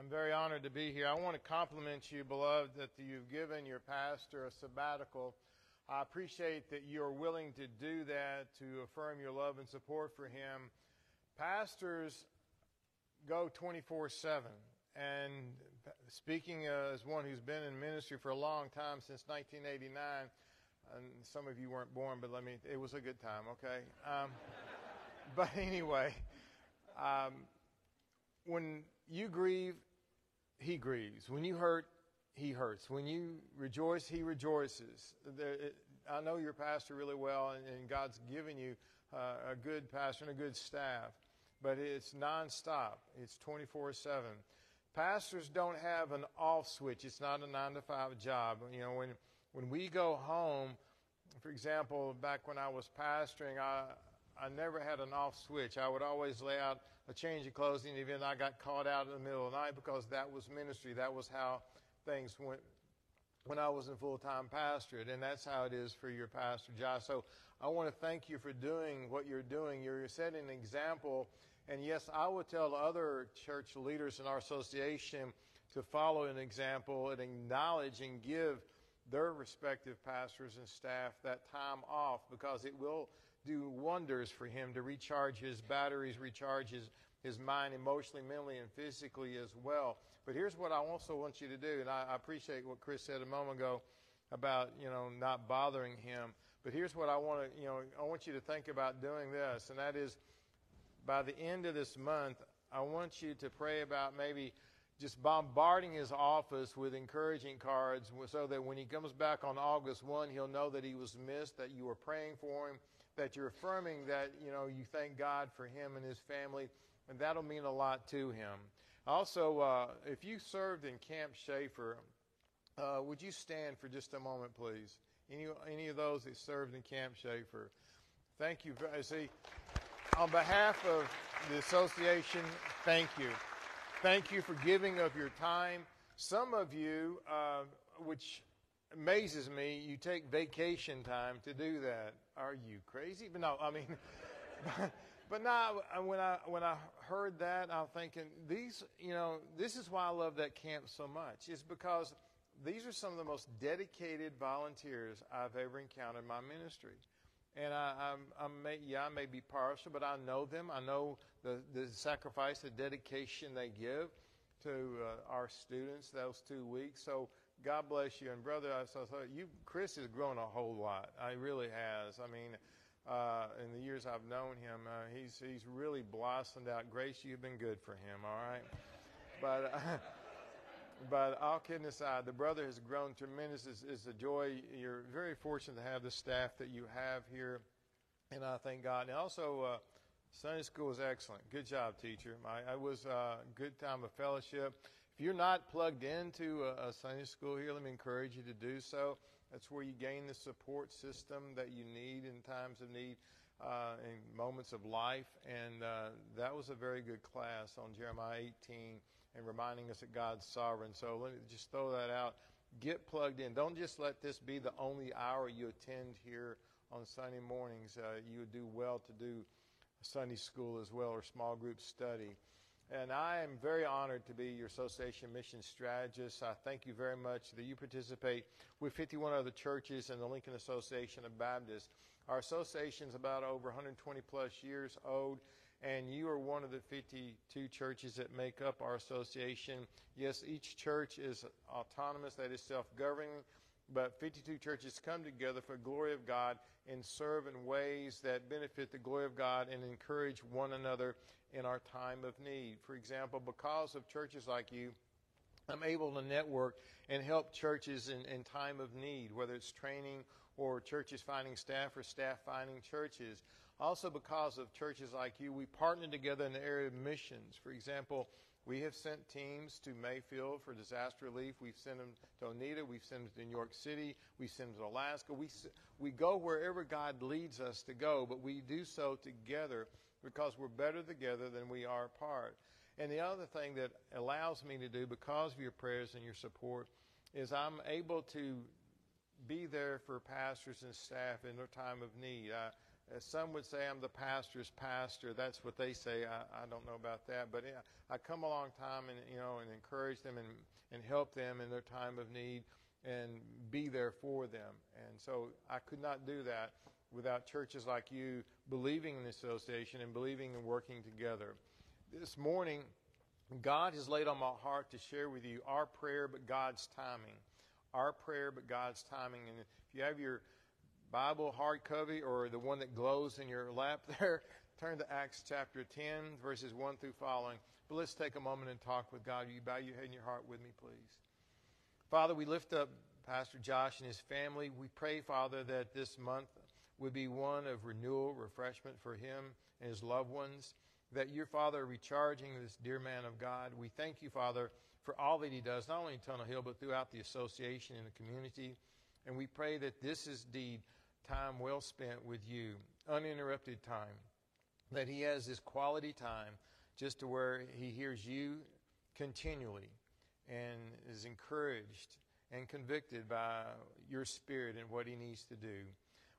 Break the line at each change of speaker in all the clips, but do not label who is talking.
I'm very honored to be here. I want to compliment you, beloved, that you've given your pastor a sabbatical. I appreciate that you're willing to do that to affirm your love and support for him. Pastors go 24 7. And speaking as one who's been in ministry for a long time, since 1989, and some of you weren't born, but let me, it was a good time, okay? Um, but anyway, um, when you grieve, he grieves. When you hurt, he hurts. When you rejoice, he rejoices. I know your pastor really well, and, God's given you uh, a good pastor and a good staff, but it's nonstop. It's 24 7. Pastors don't have an off switch. It's not a nine to five job. You know, when when we go home, for example, back when I was pastoring, I I never had an off switch. I would always lay out a change of clothes in the event I got caught out in the middle of the night because that was ministry. That was how things went when I was in full time pastorate, and that's how it is for your pastor, Josh. So I want to thank you for doing what you're doing. You're setting an example, and yes, I would tell other church leaders in our association to follow an example and acknowledge and give their respective pastors and staff that time off because it will do wonders for him to recharge his batteries, recharge his, his mind emotionally, mentally, and physically as well. But here's what I also want you to do, and I, I appreciate what Chris said a moment ago about, you know, not bothering him. But here's what I want to, you know, I want you to think about doing this, and that is by the end of this month, I want you to pray about maybe just bombarding his office with encouraging cards so that when he comes back on August 1, he'll know that he was missed, that you were praying for him, that you're affirming that, you know, you thank God for him and his family, and that'll mean a lot to him. Also, uh, if you served in Camp Schaefer, uh, would you stand for just a moment, please? Any, any of those that served in Camp Schaefer? Thank you. See, on behalf of the association, thank you. Thank you for giving of your time. Some of you, uh, which amazes me, you take vacation time to do that. Are you crazy? But no, I mean, but now when I when I heard that, I'm thinking these, you know, this is why I love that camp so much. Is because these are some of the most dedicated volunteers I've ever encountered in my ministry. And I, I'm, I'm may, yeah, I may be partial, but I know them. I know the, the sacrifice, the dedication they give to uh, our students those two weeks. So God bless you. And brother, I you, Chris has grown a whole lot. I really has. I mean, uh, in the years I've known him, uh, he's he's really blossomed out. Grace, you've been good for him. All right, but. Uh, but all kidding aside, the brother has grown tremendous. It's, it's a joy. You're very fortunate to have the staff that you have here, and I thank God. And also, uh, Sunday school is excellent. Good job, teacher. I, I was a uh, good time of fellowship. If you're not plugged into a, a Sunday school here, let me encourage you to do so. That's where you gain the support system that you need in times of need, uh, in moments of life. And uh, that was a very good class on Jeremiah 18 and reminding us that God's sovereign. So let me just throw that out. Get plugged in. Don't just let this be the only hour you attend here on Sunday mornings. Uh, you would do well to do Sunday school as well or small group study. And I am very honored to be your association mission strategist. I thank you very much that you participate with 51 other churches and the Lincoln Association of Baptists. Our association is about over 120 plus years old, and you are one of the 52 churches that make up our association. Yes, each church is autonomous, that is self governing, but 52 churches come together for the glory of God and serve in ways that benefit the glory of God and encourage one another in our time of need. For example, because of churches like you, I'm able to network and help churches in, in time of need, whether it's training or churches finding staff or staff finding churches. Also, because of churches like you, we partner together in the area of missions. For example, we have sent teams to Mayfield for disaster relief. We've sent them to Oneida. We've sent them to New York City. We send them to Alaska. We, we go wherever God leads us to go, but we do so together because we're better together than we are apart. And the other thing that allows me to do because of your prayers and your support is I'm able to be there for pastors and staff in their time of need. I, as some would say, I'm the pastor's pastor. That's what they say. I, I don't know about that, but yeah, I come a long time and you know and encourage them and and help them in their time of need and be there for them. And so I could not do that without churches like you believing in the association and believing and working together. This morning, God has laid on my heart to share with you our prayer, but God's timing. Our prayer, but God's timing. And if you have your Bible hard copy or the one that glows in your lap there, turn to Acts chapter 10, verses 1 through following. But let's take a moment and talk with God. You bow your head and your heart with me, please? Father, we lift up Pastor Josh and his family. We pray, Father, that this month would be one of renewal, refreshment for him and his loved ones. That your Father recharging this dear man of God. We thank you, Father, for all that he does, not only in Tunnel Hill, but throughout the association and the community. And we pray that this is indeed time well spent with you, uninterrupted time. That he has this quality time just to where he hears you continually and is encouraged and convicted by your spirit and what he needs to do.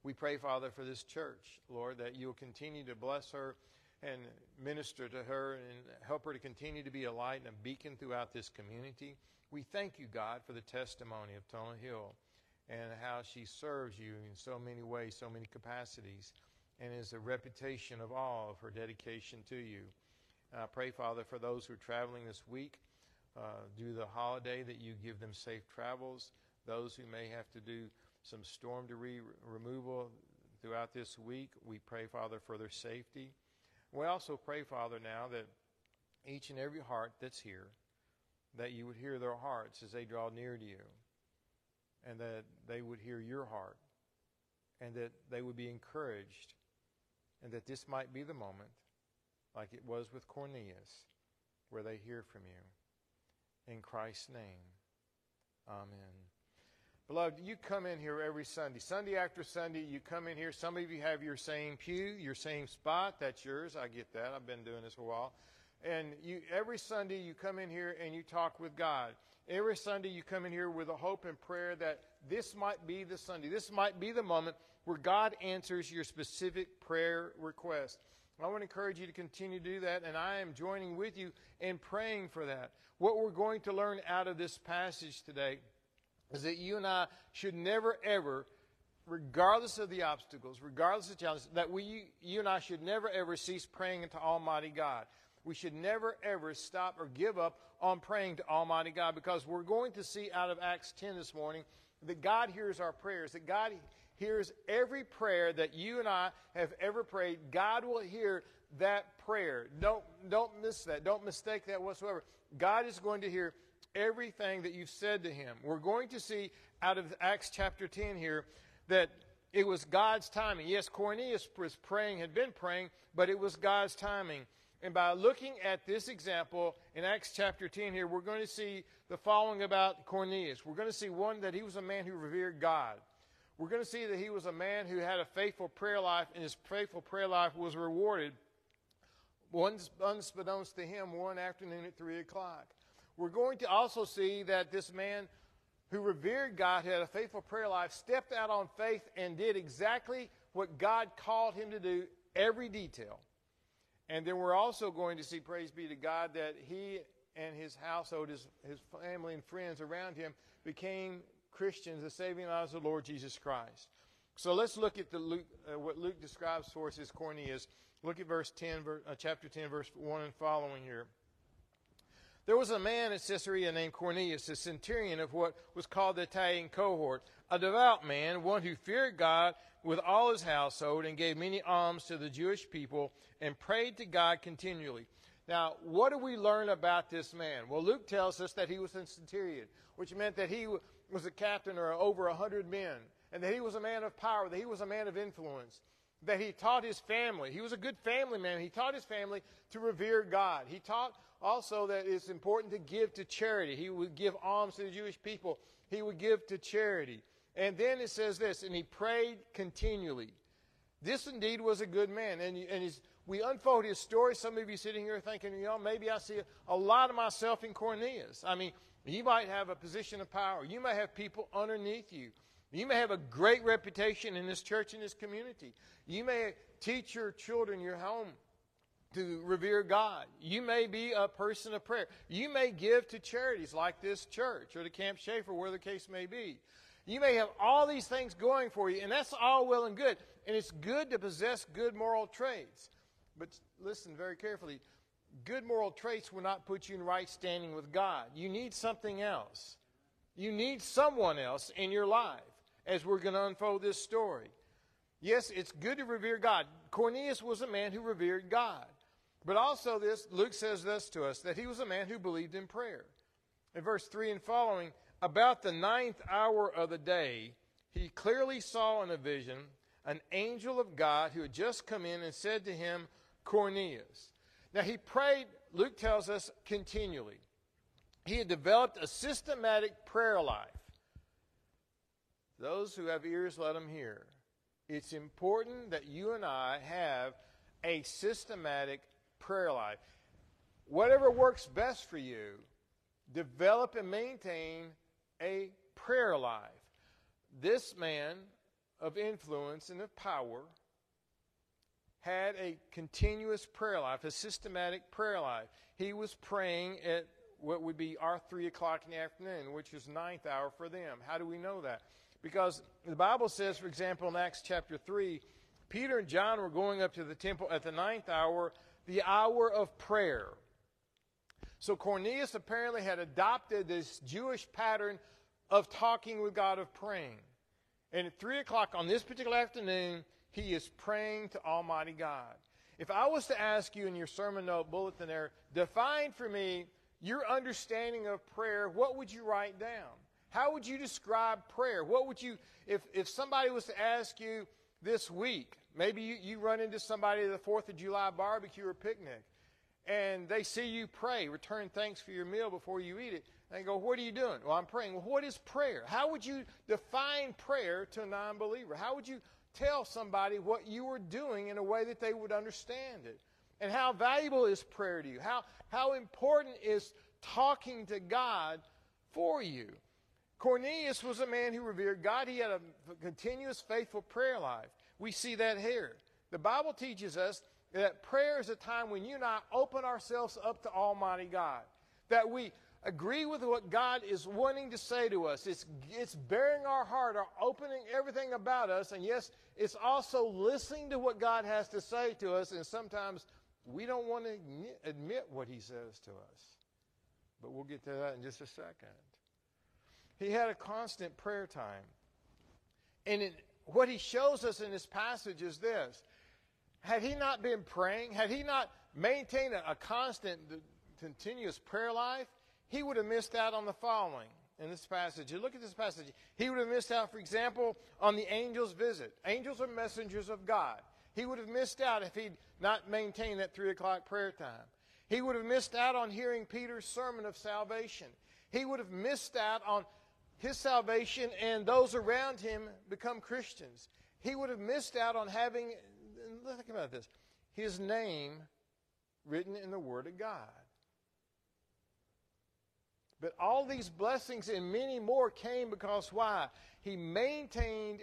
We pray, Father, for this church, Lord, that you'll continue to bless her and minister to her and help her to continue to be a light and a beacon throughout this community. We thank you, God, for the testimony of Tunnel Hill and how she serves you in so many ways, so many capacities, and is a reputation of all of her dedication to you. I pray, Father, for those who are traveling this week uh, to the holiday, that you give them safe travels. Those who may have to do some storm debris removal throughout this week, we pray, Father, for their safety. We also pray, Father, now that each and every heart that's here, that you would hear their hearts as they draw near to you, and that they would hear your heart, and that they would be encouraged, and that this might be the moment like it was with Cornelius, where they hear from you. In Christ's name, amen. Beloved, you come in here every Sunday. Sunday after Sunday, you come in here. Some of you have your same pew, your same spot. That's yours. I get that. I've been doing this a while. And you, every Sunday, you come in here and you talk with God. Every Sunday, you come in here with a hope and prayer that this might be the Sunday. This might be the moment where God answers your specific prayer request. I want to encourage you to continue to do that, and I am joining with you in praying for that. What we're going to learn out of this passage today is that you and I should never, ever, regardless of the obstacles, regardless of the challenges, that we, you and I should never, ever cease praying to Almighty God. We should never, ever stop or give up on praying to Almighty God because we're going to see out of Acts 10 this morning that God hears our prayers, that God hears every prayer that you and I have ever prayed. God will hear that prayer. Don't, don't miss that. Don't mistake that whatsoever. God is going to hear everything that you've said to him. We're going to see out of Acts chapter 10 here that it was God's timing. Yes, Cornelius was praying, had been praying, but it was God's timing. And by looking at this example in Acts chapter 10 here, we're going to see the following about Cornelius. We're going to see one, that he was a man who revered God we're going to see that he was a man who had a faithful prayer life, and his faithful prayer life was rewarded, unbeknownst to him, one afternoon at 3 o'clock. We're going to also see that this man who revered God, had a faithful prayer life, stepped out on faith and did exactly what God called him to do, every detail. And then we're also going to see, praise be to God, that he and his household, his, his family and friends around him, became Christians the saving lives of the Lord Jesus Christ. So let's look at the Luke, uh, what Luke describes for us as Cornelius. Look at verse 10, uh, chapter 10, verse 1 and following here. There was a man at Caesarea named Cornelius, a centurion of what was called the Italian cohort, a devout man, one who feared God with all his household and gave many alms to the Jewish people and prayed to God continually. Now, what do we learn about this man? Well, Luke tells us that he was a centurion, which meant that he was a captain or over a hundred men, and that he was a man of power, that he was a man of influence, that he taught his family. He was a good family man. He taught his family to revere God. He taught also that it's important to give to charity. He would give alms to the Jewish people. He would give to charity. And then it says this, and he prayed continually. This indeed was a good man. And, and we unfold his story. Some of you sitting here thinking, you know, maybe I see a, lot of myself in Cornelius. I mean, you might have a position of power. You might have people underneath you. You may have a great reputation in this church, in this community. You may teach your children, your home, to revere God. You may be a person of prayer. You may give to charities like this church or to Camp Schaefer, where the case may be. You may have all these things going for you, and that's all well and good. And it's good to possess good moral traits. But listen very carefully good moral traits will not put you in right standing with God. You need something else. You need someone else in your life as we're going to unfold this story. Yes, it's good to revere God. Cornelius was a man who revered God. But also this, Luke says this to us, that he was a man who believed in prayer. In verse 3 and following, about the ninth hour of the day, he clearly saw in a vision an angel of God who had just come in and said to him, Cornelius. Now he prayed, Luke tells us, continually. He had developed a systematic prayer life. Those who have ears, let them hear. It's important that you and I have a systematic prayer life. Whatever works best for you, develop and maintain a prayer life. This man of influence and of power had a continuous prayer life, a systematic prayer life. He was praying at what would be our 3 o'clock in the afternoon, which is ninth hour for them. How do we know that? Because the Bible says, for example, in Acts chapter 3, Peter and John were going up to the temple at the ninth hour, the hour of prayer. So Cornelius apparently had adopted this Jewish pattern of talking with God, of praying. And at 3 o'clock on this particular afternoon, he is praying to Almighty God. If I was to ask you in your sermon note bulletin there, define for me your understanding of prayer, what would you write down? How would you describe prayer? What would you, if, if somebody was to ask you this week, maybe you, you run into somebody at the 4th of July barbecue or picnic, and they see you pray, return thanks for your meal before you eat it, and they go, What are you doing? Well, I'm praying. Well, what is prayer? How would you define prayer to a non believer? How would you tell somebody what you are doing in a way that they would understand it? And how valuable is prayer to you? How, how important is talking to God for you? Cornelius was a man who revered God. He had a continuous, faithful prayer life. We see that here. The Bible teaches us that prayer is a time when you and I open ourselves up to Almighty God. That we agree with what God is wanting to say to us. It's, it's bearing our heart, or opening everything about us. And yes, it's also listening to what God has to say to us. And sometimes we don't want to admit what He says to us. But we'll get to that in just a second. He had a constant prayer time. And it, what he shows us in this passage is this. Had he not been praying, had he not maintained a, a constant, continuous prayer life, he would have missed out on the following in this passage. You look at this passage. He would have missed out, for example, on the angel's visit. Angels are messengers of God. He would have missed out if he'd not maintained that 3 o'clock prayer time. He would have missed out on hearing Peter's sermon of salvation. He would have missed out on his salvation and those around him become Christians. He would have missed out on having, think about this, his name written in the Word of God. But all these blessings and many more came because why? He maintained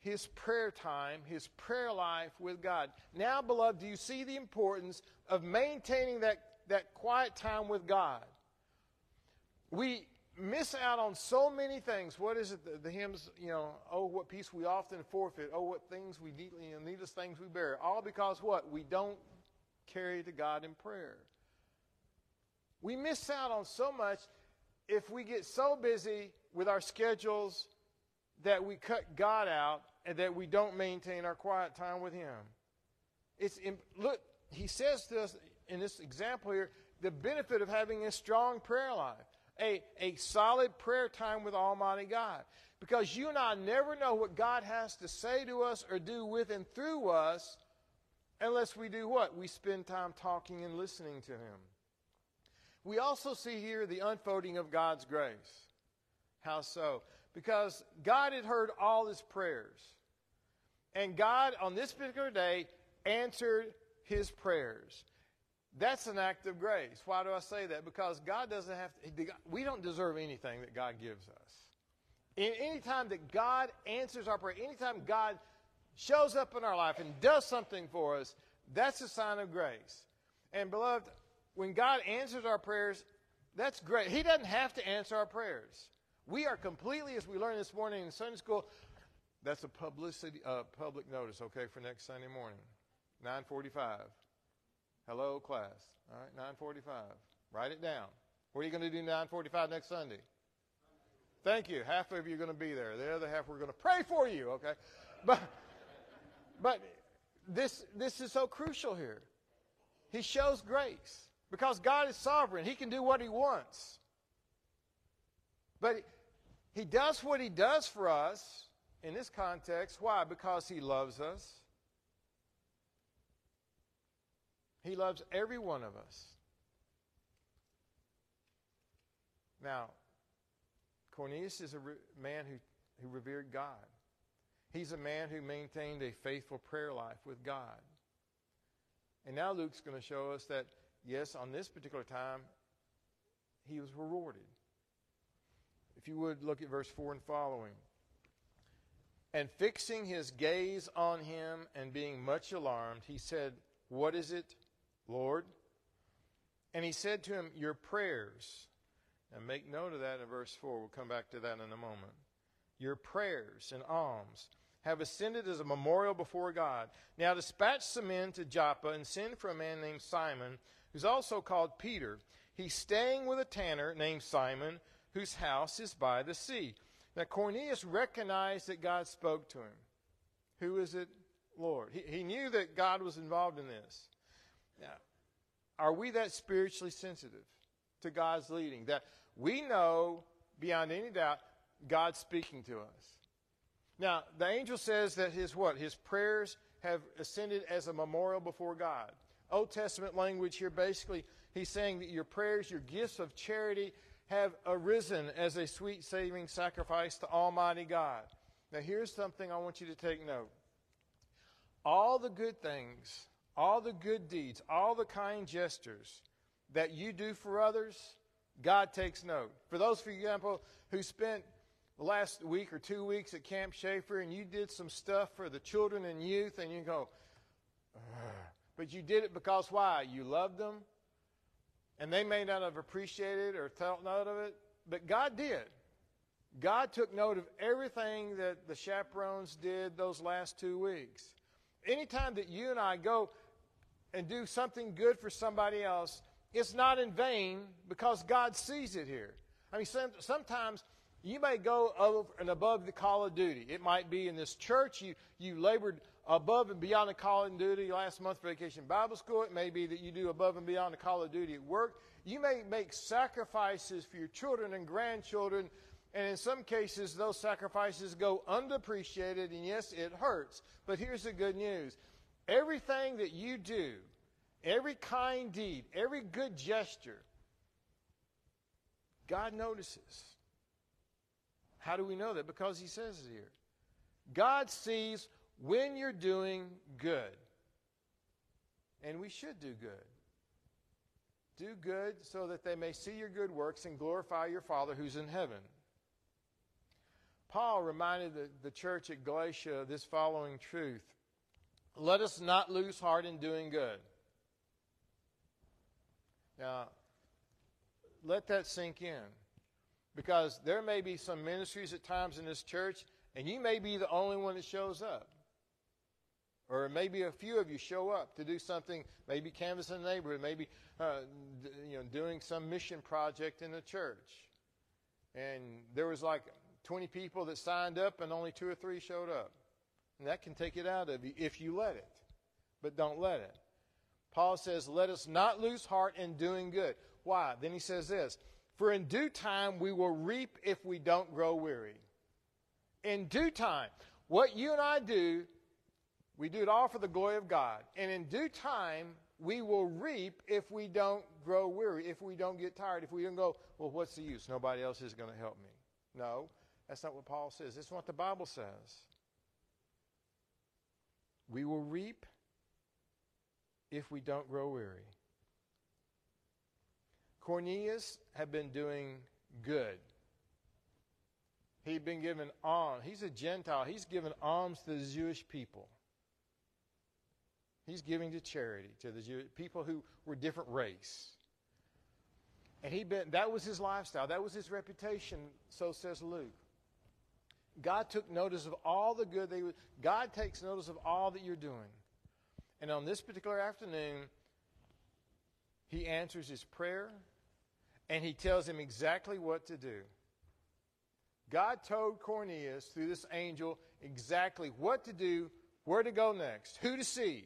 his prayer time, his prayer life with God. Now, beloved, do you see the importance of maintaining that, that quiet time with God? We miss out on so many things. What is it? The, the, hymns, you know, oh, what peace we often forfeit. Oh, what things we need, you know, needless things we bear. All because what? We don't carry to God in prayer. We miss out on so much if we get so busy with our schedules that we cut God out and that we don't maintain our quiet time with Him. It's look. He says to us in this example here the benefit of having a strong prayer life a, a solid prayer time with Almighty God. Because you and I never know what God has to say to us or do with and through us unless we do what? We spend time talking and listening to Him. We also see here the unfolding of God's grace. How so? Because God had heard all his prayers. And God, on this particular day, answered his prayers. That's an act of grace. Why do I say that? Because God doesn't have to, we don't deserve anything that God gives us. anytime that God answers our prayer, anytime God shows up in our life and does something for us, that's a sign of grace. And beloved, when God answers our prayers, that's great. He doesn't have to answer our prayers. We are completely, as we learned this morning in Sunday school, that's a publicity, uh, public notice, okay, for next Sunday morning, 9:45. Hello, class. All right, 9:45. Write it down. What are you going to do 9:45 next Sunday? Thank you. Half of you are going to be there. The other half we're going to pray for you. Okay, but but this this is so crucial here. He shows grace because God is sovereign. He can do what He wants. But He does what He does for us in this context. Why? Because He loves us. He loves every one of us. Now, Cornelius is a re- man who, who revered God. He's a man who maintained a faithful prayer life with God. And now Luke's going to show us that, yes, on this particular time, he was rewarded. If you would look at verse 4 and following. And fixing his gaze on him and being much alarmed, he said, What is it, Lord? And he said to him, Your prayers. And make note of that in verse 4. We'll come back to that in a moment. Your prayers and alms have ascended as a memorial before God. Now dispatch some men to Joppa and send for a man named Simon, who's also called Peter. He's staying with a tanner named Simon, whose house is by the sea. Now Cornelius recognized that God spoke to him. Who is it? Lord. He, he knew that God was involved in this. Now, are we that spiritually sensitive to God's leading? That we know beyond any doubt God's speaking to us. Now, the angel says that his what? His prayers have ascended as a memorial before God. Old Testament language here basically, he's saying that your prayers, your gifts of charity have arisen as a sweet saving sacrifice to Almighty God. Now, here's something I want you to take note. All the good things, all the good deeds, all the kind gestures that you do for others, God takes note. For those, for example, who spent the last week or two weeks at Camp Schaefer and you did some stuff for the children and youth and you go, but you did it because why? You loved them and they may not have appreciated or felt note of it, but God did. God took note of everything that the chaperones did those last two weeks. Anytime that you and I go and do something good for somebody else, it's not in vain because God sees it here. I mean, some, sometimes you may go over and above the call of duty. It might be in this church you, you labored above and beyond the call of duty last month for Vacation Bible School. It may be that you do above and beyond the call of duty at work. You may make sacrifices for your children and grandchildren, and in some cases, those sacrifices go underappreciated, and yes, it hurts. But here's the good news everything that you do, every kind deed, every good gesture, God notices. How do we know that? Because he says it here. God sees when you're doing good. And we should do good. Do good so that they may see your good works and glorify your Father who's in heaven. Paul reminded the, the church at Galatia this following truth Let us not lose heart in doing good. Now, let that sink in. Because there may be some ministries at times in this church, and you may be the only one that shows up. Or maybe a few of you show up to do something, maybe canvassing the neighborhood, maybe uh, you know, doing some mission project in the church. And there was like 20 people that signed up, and only two or three showed up. And that can take it out of you if you let it. But don't let it. Paul says, Let us not lose heart in doing good. Why? Then he says this for in due time we will reap if we don't grow weary. In due time. What you and I do, we do it all for the glory of God. And in due time, we will reap if we don't grow weary, if we don't get tired, if we don't go, well, what's the use? Nobody else is going to help me. No, that's not what Paul says. Is what the Bible says. We will reap if we don't grow weary. Cornelius had been doing good. He'd been given alms. He's a Gentile. He's given alms to the Jewish people. He's giving to charity to the Jewish people who were different race. And he been that was his lifestyle. That was his reputation, so says Luke. God took notice of all the good they God takes notice of all that you're doing. And on this particular afternoon, he answers his prayer and he tells him exactly what to do. God told Cornelius through this angel exactly what to do, where to go next, who to see,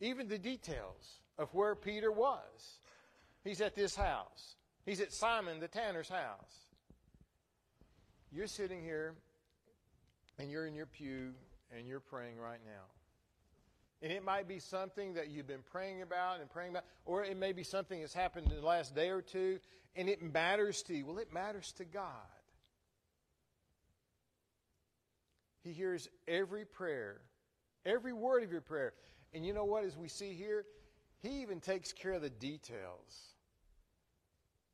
even the details of where Peter was. He's at this house. He's at Simon the tanner's house. You're sitting here and you're in your pew and you're praying right now. And it might be something that you've been praying about and praying about, or it may be something that's happened in the last day or two, and it matters to you. Well, it matters to God. He hears every prayer, every word of your prayer. And you know what? As we see here, He even takes care of the details.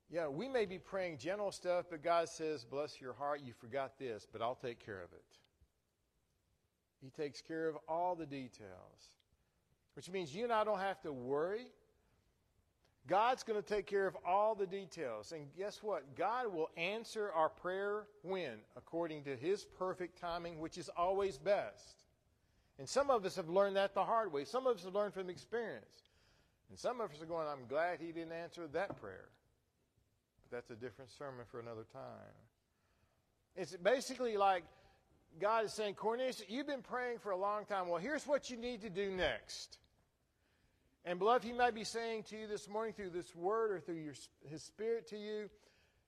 Yeah, we may be praying general stuff, but God says, Bless your heart, you forgot this, but I'll take care of it. He takes care of all the details, which means you and I don't have to worry. God's going to take care of all the details. And guess what? God will answer our prayer when? According to His perfect timing, which is always best. And some of us have learned that the hard way. Some of us have learned from experience. And some of us are going, I'm glad He didn't answer that prayer. But that's a different sermon for another time. It's basically like God is saying, Cornelius, you've been praying for a long time. Well, here's what you need to do next. And beloved, he might be saying to you this morning through this word or through your, his spirit to you,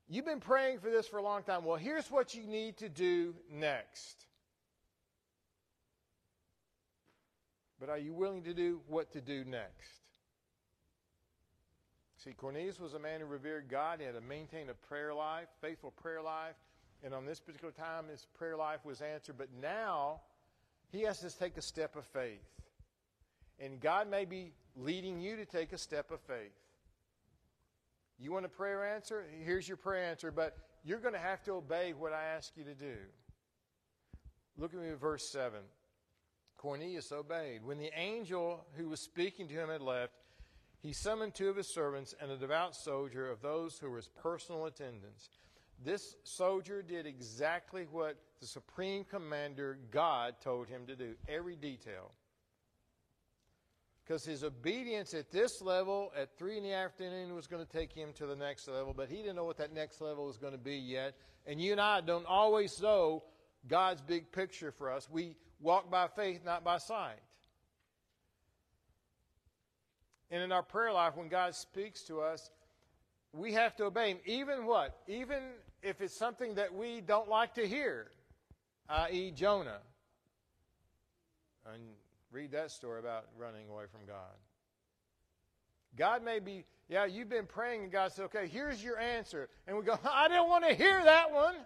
you've been praying for this for a long time. Well, here's what you need to do next. But are you willing to do what to do next? See, Cornelius was a man who revered God. He had to maintain a prayer life, faithful prayer life. And on this particular time, his prayer life was answered. But now, he has to take a step of faith. And God may be leading you to take a step of faith. You want a prayer answer? Here's your prayer answer, but you're going to have to obey what I ask you to do. Look at me at verse 7. Cornelius obeyed. When the angel who was speaking to him had left, he summoned two of his servants and a devout soldier of those who were his personal attendants. This soldier did exactly what the supreme commander, God, told him to do, every detail. Because his obedience at this level, at 3 in the afternoon, was going to take him to the next level, but he didn't know what that next level was going to be yet. And you and I don't always know God's big picture for us. We walk by faith, not by sight. And in our prayer life, when God speaks to us, we have to obey Him. Even what? Even if it's something that we don't like to hear, i.e., Jonah. And read that story about running away from God. God may be, yeah, you've been praying, and God said, okay, here's your answer. And we go, I didn't want to hear that one.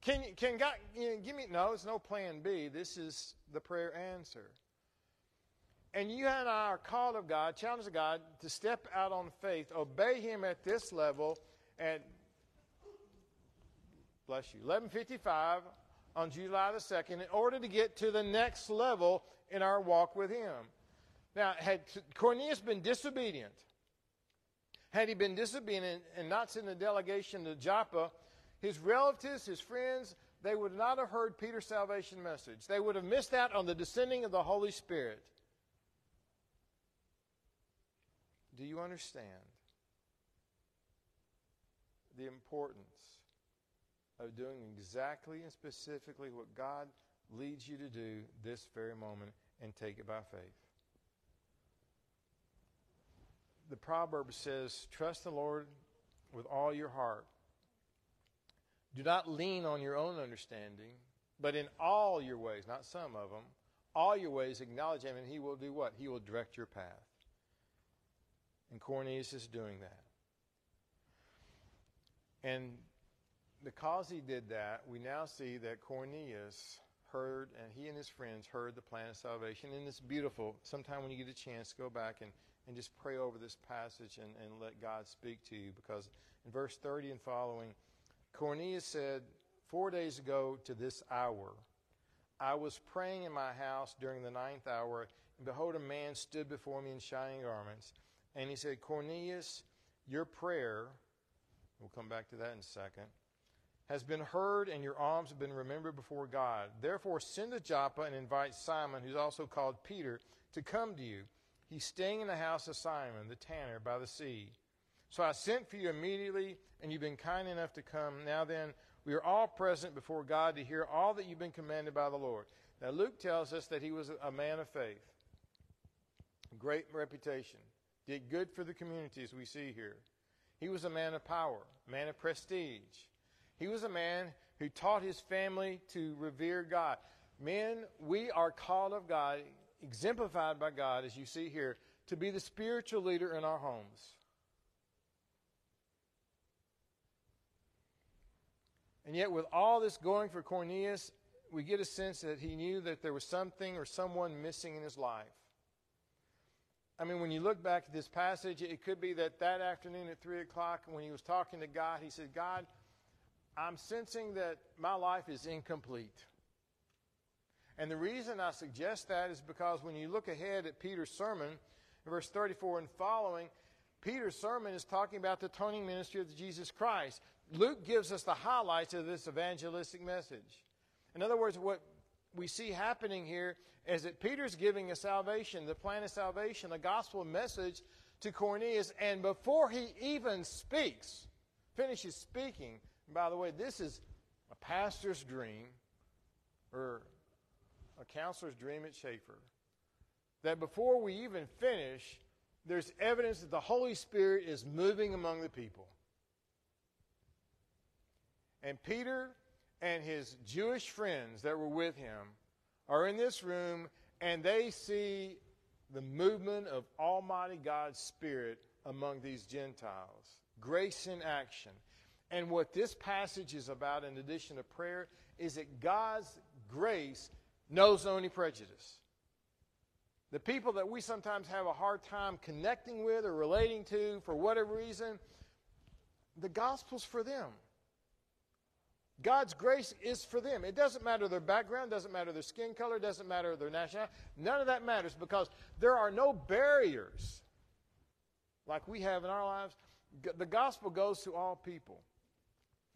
Can, can God you know, give me? No, it's no plan B. This is the prayer answer. And you and I are called of God, challenged of God, to step out on faith, obey Him at this level, and bless you, 1155 on July the 2nd, in order to get to the next level in our walk with Him. Now, had Cornelius been disobedient, had he been disobedient and not sent a delegation to Joppa, his relatives, his friends, they would not have heard Peter's salvation message. They would have missed out on the descending of the Holy Spirit. Do you understand the importance of doing exactly and specifically what God leads you to do this very moment and take it by faith? The proverb says, Trust the Lord with all your heart. Do not lean on your own understanding, but in all your ways, not some of them, all your ways acknowledge Him, and He will do what? He will direct your path. And Cornelius is doing that. And because he did that, we now see that Cornelius heard, and he and his friends heard the plan of salvation. And it's beautiful. Sometime when you get a chance, go back and, and just pray over this passage and, and let God speak to you. Because in verse 30 and following, Cornelius said, Four days ago to this hour, I was praying in my house during the ninth hour, and behold, a man stood before me in shining garments. And he said, Cornelius, your prayer, we'll come back to that in a second, has been heard, and your alms have been remembered before God. Therefore, send to Joppa and invite Simon, who's also called Peter, to come to you. He's staying in the house of Simon, the tanner, by the sea. So I sent for you immediately, and you've been kind enough to come. Now then, we are all present before God to hear all that you've been commanded by the Lord. Now, Luke tells us that he was a man of faith, great reputation, did good for the community, as we see here. He was a man of power, a man of prestige. He was a man who taught his family to revere God. Men, we are called of God, exemplified by God, as you see here, to be the spiritual leader in our homes. And yet, with all this going for Cornelius, we get a sense that he knew that there was something or someone missing in his life. I mean, when you look back at this passage, it could be that that afternoon at 3 o'clock, when he was talking to God, he said, God, I'm sensing that my life is incomplete. And the reason I suggest that is because when you look ahead at Peter's sermon, verse 34 and following, Peter's sermon is talking about the atoning ministry of Jesus Christ. Luke gives us the highlights of this evangelistic message. In other words, what we see happening here is that Peter's giving a salvation, the plan of salvation, a gospel message to Cornelius, and before he even speaks, finishes speaking, by the way, this is a pastor's dream or a counselor's dream at Schaefer. That before we even finish, there's evidence that the Holy Spirit is moving among the people. And Peter and his Jewish friends that were with him are in this room and they see the movement of Almighty God's Spirit among these Gentiles. Grace in action. And what this passage is about, in addition to prayer, is that God's grace knows no prejudice. The people that we sometimes have a hard time connecting with or relating to for whatever reason, the gospel's for them. God's grace is for them. It doesn't matter their background, doesn't matter their skin color, doesn't matter their nationality. None of that matters because there are no barriers like we have in our lives. The gospel goes to all people.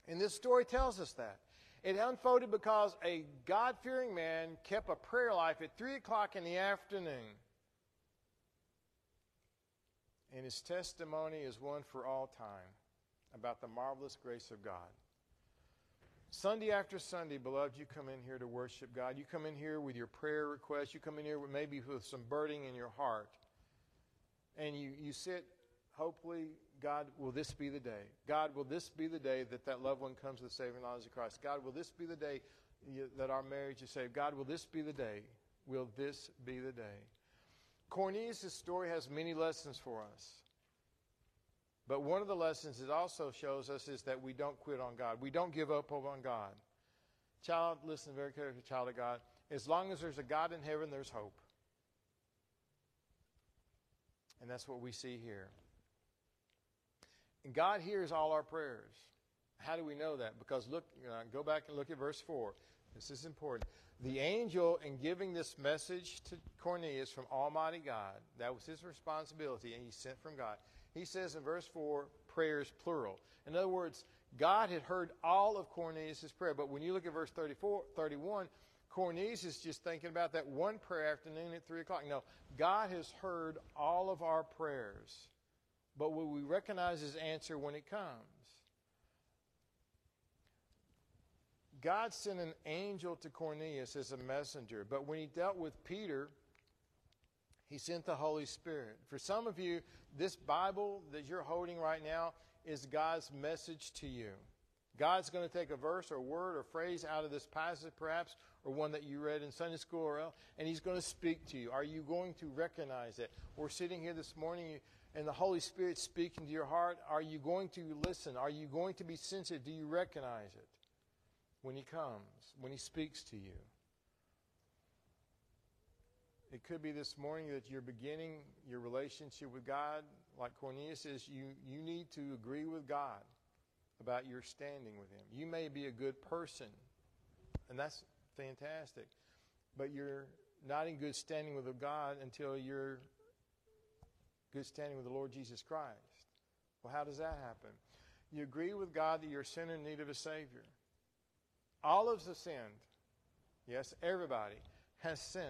And this story tells us that. It unfolded because a God fearing man kept a prayer life at 3 o'clock in the afternoon. And his testimony is one for all time about the marvelous grace of God. Sunday after Sunday, beloved, you come in here to worship God. You come in here with your prayer requests. You come in here with maybe with some burden in your heart. And you, you sit, hopefully, God, will this be the day? God, will this be the day that that loved one comes to the saving knowledge of Christ? God, will this be the day that our marriage is saved? God, will this be the day? Will this be the day? Cornelius' story has many lessons for us. But one of the lessons it also shows us is that we don't quit on God. We don't give up on God. Child, listen very carefully, child of God. As long as there's a God in heaven, there's hope. And that's what we see here. And God hears all our prayers. How do we know that? Because look, uh, go back and look at verse 4. This is important. The angel, in giving this message to Cornelius from Almighty God, that was his responsibility, and he sent from God. He says in verse 4, prayers plural. In other words, God had heard all of Cornelius' prayer. But when you look at verse 34, 31, Cornelius is just thinking about that one prayer afternoon at 3 o'clock. No, God has heard all of our prayers. But will we recognize his answer when it comes? God sent an angel to Cornelius as a messenger. But when he dealt with Peter, he sent the Holy Spirit. For some of you, this Bible that you're holding right now is God's message to you. God's going to take a verse or word or phrase out of this passage, perhaps, or one that you read in Sunday school or else, and He's going to speak to you. Are you going to recognize it? We're sitting here this morning and the Holy Spirit speaking to your heart. Are you going to listen? Are you going to be sensitive? Do you recognize it when He comes, when He speaks to you? It could be this morning that you're beginning your relationship with God, like Cornelius says, you, you need to agree with God about your standing with Him. You may be a good person, and that's fantastic, but you're not in good standing with God until you're good standing with the Lord Jesus Christ. Well, how does that happen? You agree with God that you're a sinner in need of a Savior. Us have sinned. Yes, everybody has sinned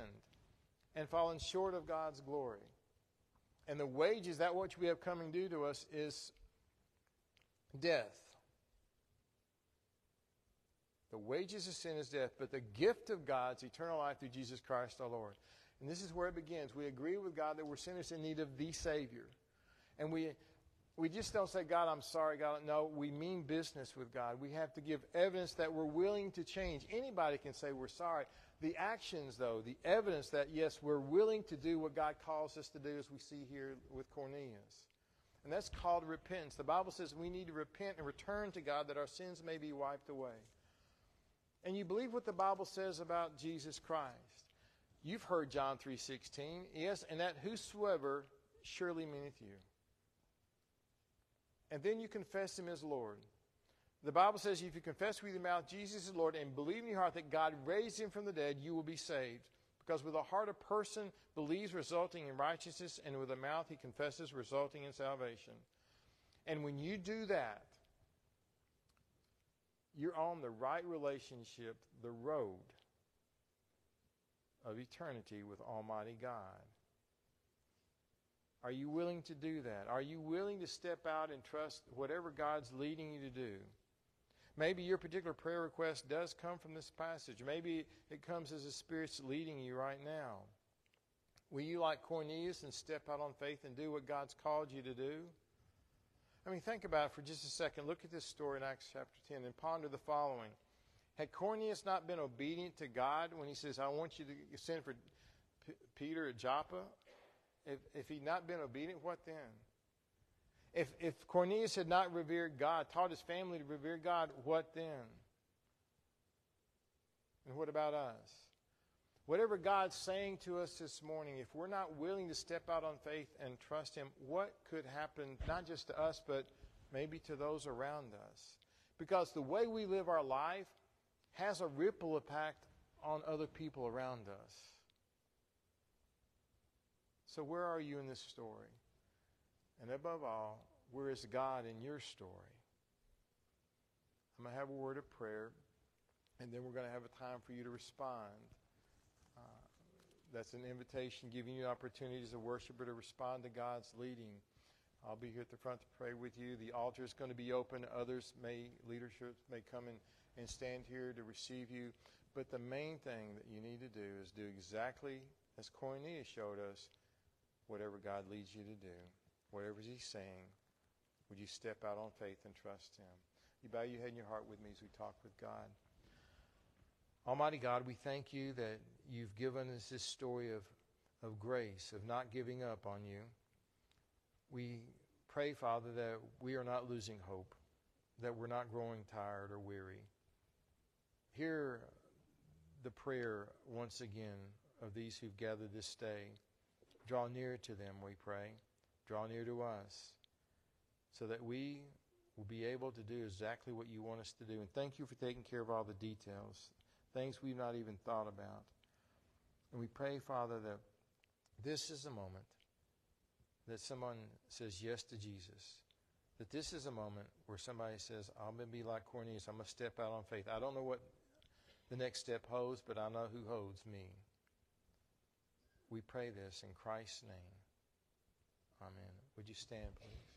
and fallen short of God's glory. And the wages, that which we have coming due to us, is death. The wages of sin is death, but the gift of God's eternal life through Jesus Christ our Lord. And this is where it begins. We agree with God that we're sinners in need of the Savior. And we we just don't say, God, I'm sorry, God. No, we mean business with God. We have to give evidence that we're willing to change. Anybody can say we're sorry. The actions, though, the evidence that, yes, we're willing to do what God calls us to do, as we see here with Cornelius. And that's called repentance. The Bible says we need to repent and return to God that our sins may be wiped away. And you believe what the Bible says about Jesus Christ. You've heard John 3:16. Yes, and that whosoever surely meaneth you and then you confess him as Lord. The Bible says if you confess with your mouth Jesus is Lord and believe in your heart that God raised him from the dead, you will be saved. Because with the heart a person believes, resulting in righteousness, and with the mouth he confesses, resulting in salvation. And when you do that, you're on the right relationship, the road of eternity with Almighty God. Are you willing to do that? Are you willing to step out and trust whatever God's leading you to do? Maybe your particular prayer request does come from this passage. Maybe it comes as the Spirit's leading you right now. Will you, like Cornelius, and step out on faith and do what God's called you to do? I mean, think about it for just a second. Look at this story in Acts chapter 10 and ponder the following. Had Cornelius not been obedient to God when he says, I want you to send for P- Peter at Joppa, if, if he'd not been obedient, what then? If, if Cornelius had not revered God, taught his family to revere God, what then? And what about us? Whatever God's saying to us this morning, if we're not willing to step out on faith and trust Him, what could happen, not just to us, but maybe to those around us? Because the way we live our life has a ripple impact on other people around us. So, where are you in this story? And above all, where is God in your story? I'm going to have a word of prayer, and then we're going to have a time for you to respond. Uh, that's an invitation giving you opportunities as a worshiper to respond to God's leading. I'll be here at the front to pray with you. The altar is going to be open. Others may, leadership may come and, and stand here to receive you. But the main thing that you need to do is do exactly as Cornelius showed us whatever God leads you to do, whatever He's saying, would you step out on faith and trust Him? You bow your head and your heart with me as we talk with God. Almighty God, we thank you that you've given us this story of, of grace, of not giving up on you. We pray, Father, that we are not losing hope, that we're not growing tired or weary. Hear the prayer once again of these who've gathered this day. Draw near to them, we pray. Draw near to us so that we will be able to do exactly what you want us to do. And thank you for taking care of all the details, things we've not even thought about. And we pray, Father, that this is a moment that someone says yes to Jesus. That this is a moment where somebody says, I'm going to be like Cornelius. I'm going to step out on faith. I don't know what the next step holds, but I know who holds me. We pray this in Christ's name. Amen. Would you stand, please?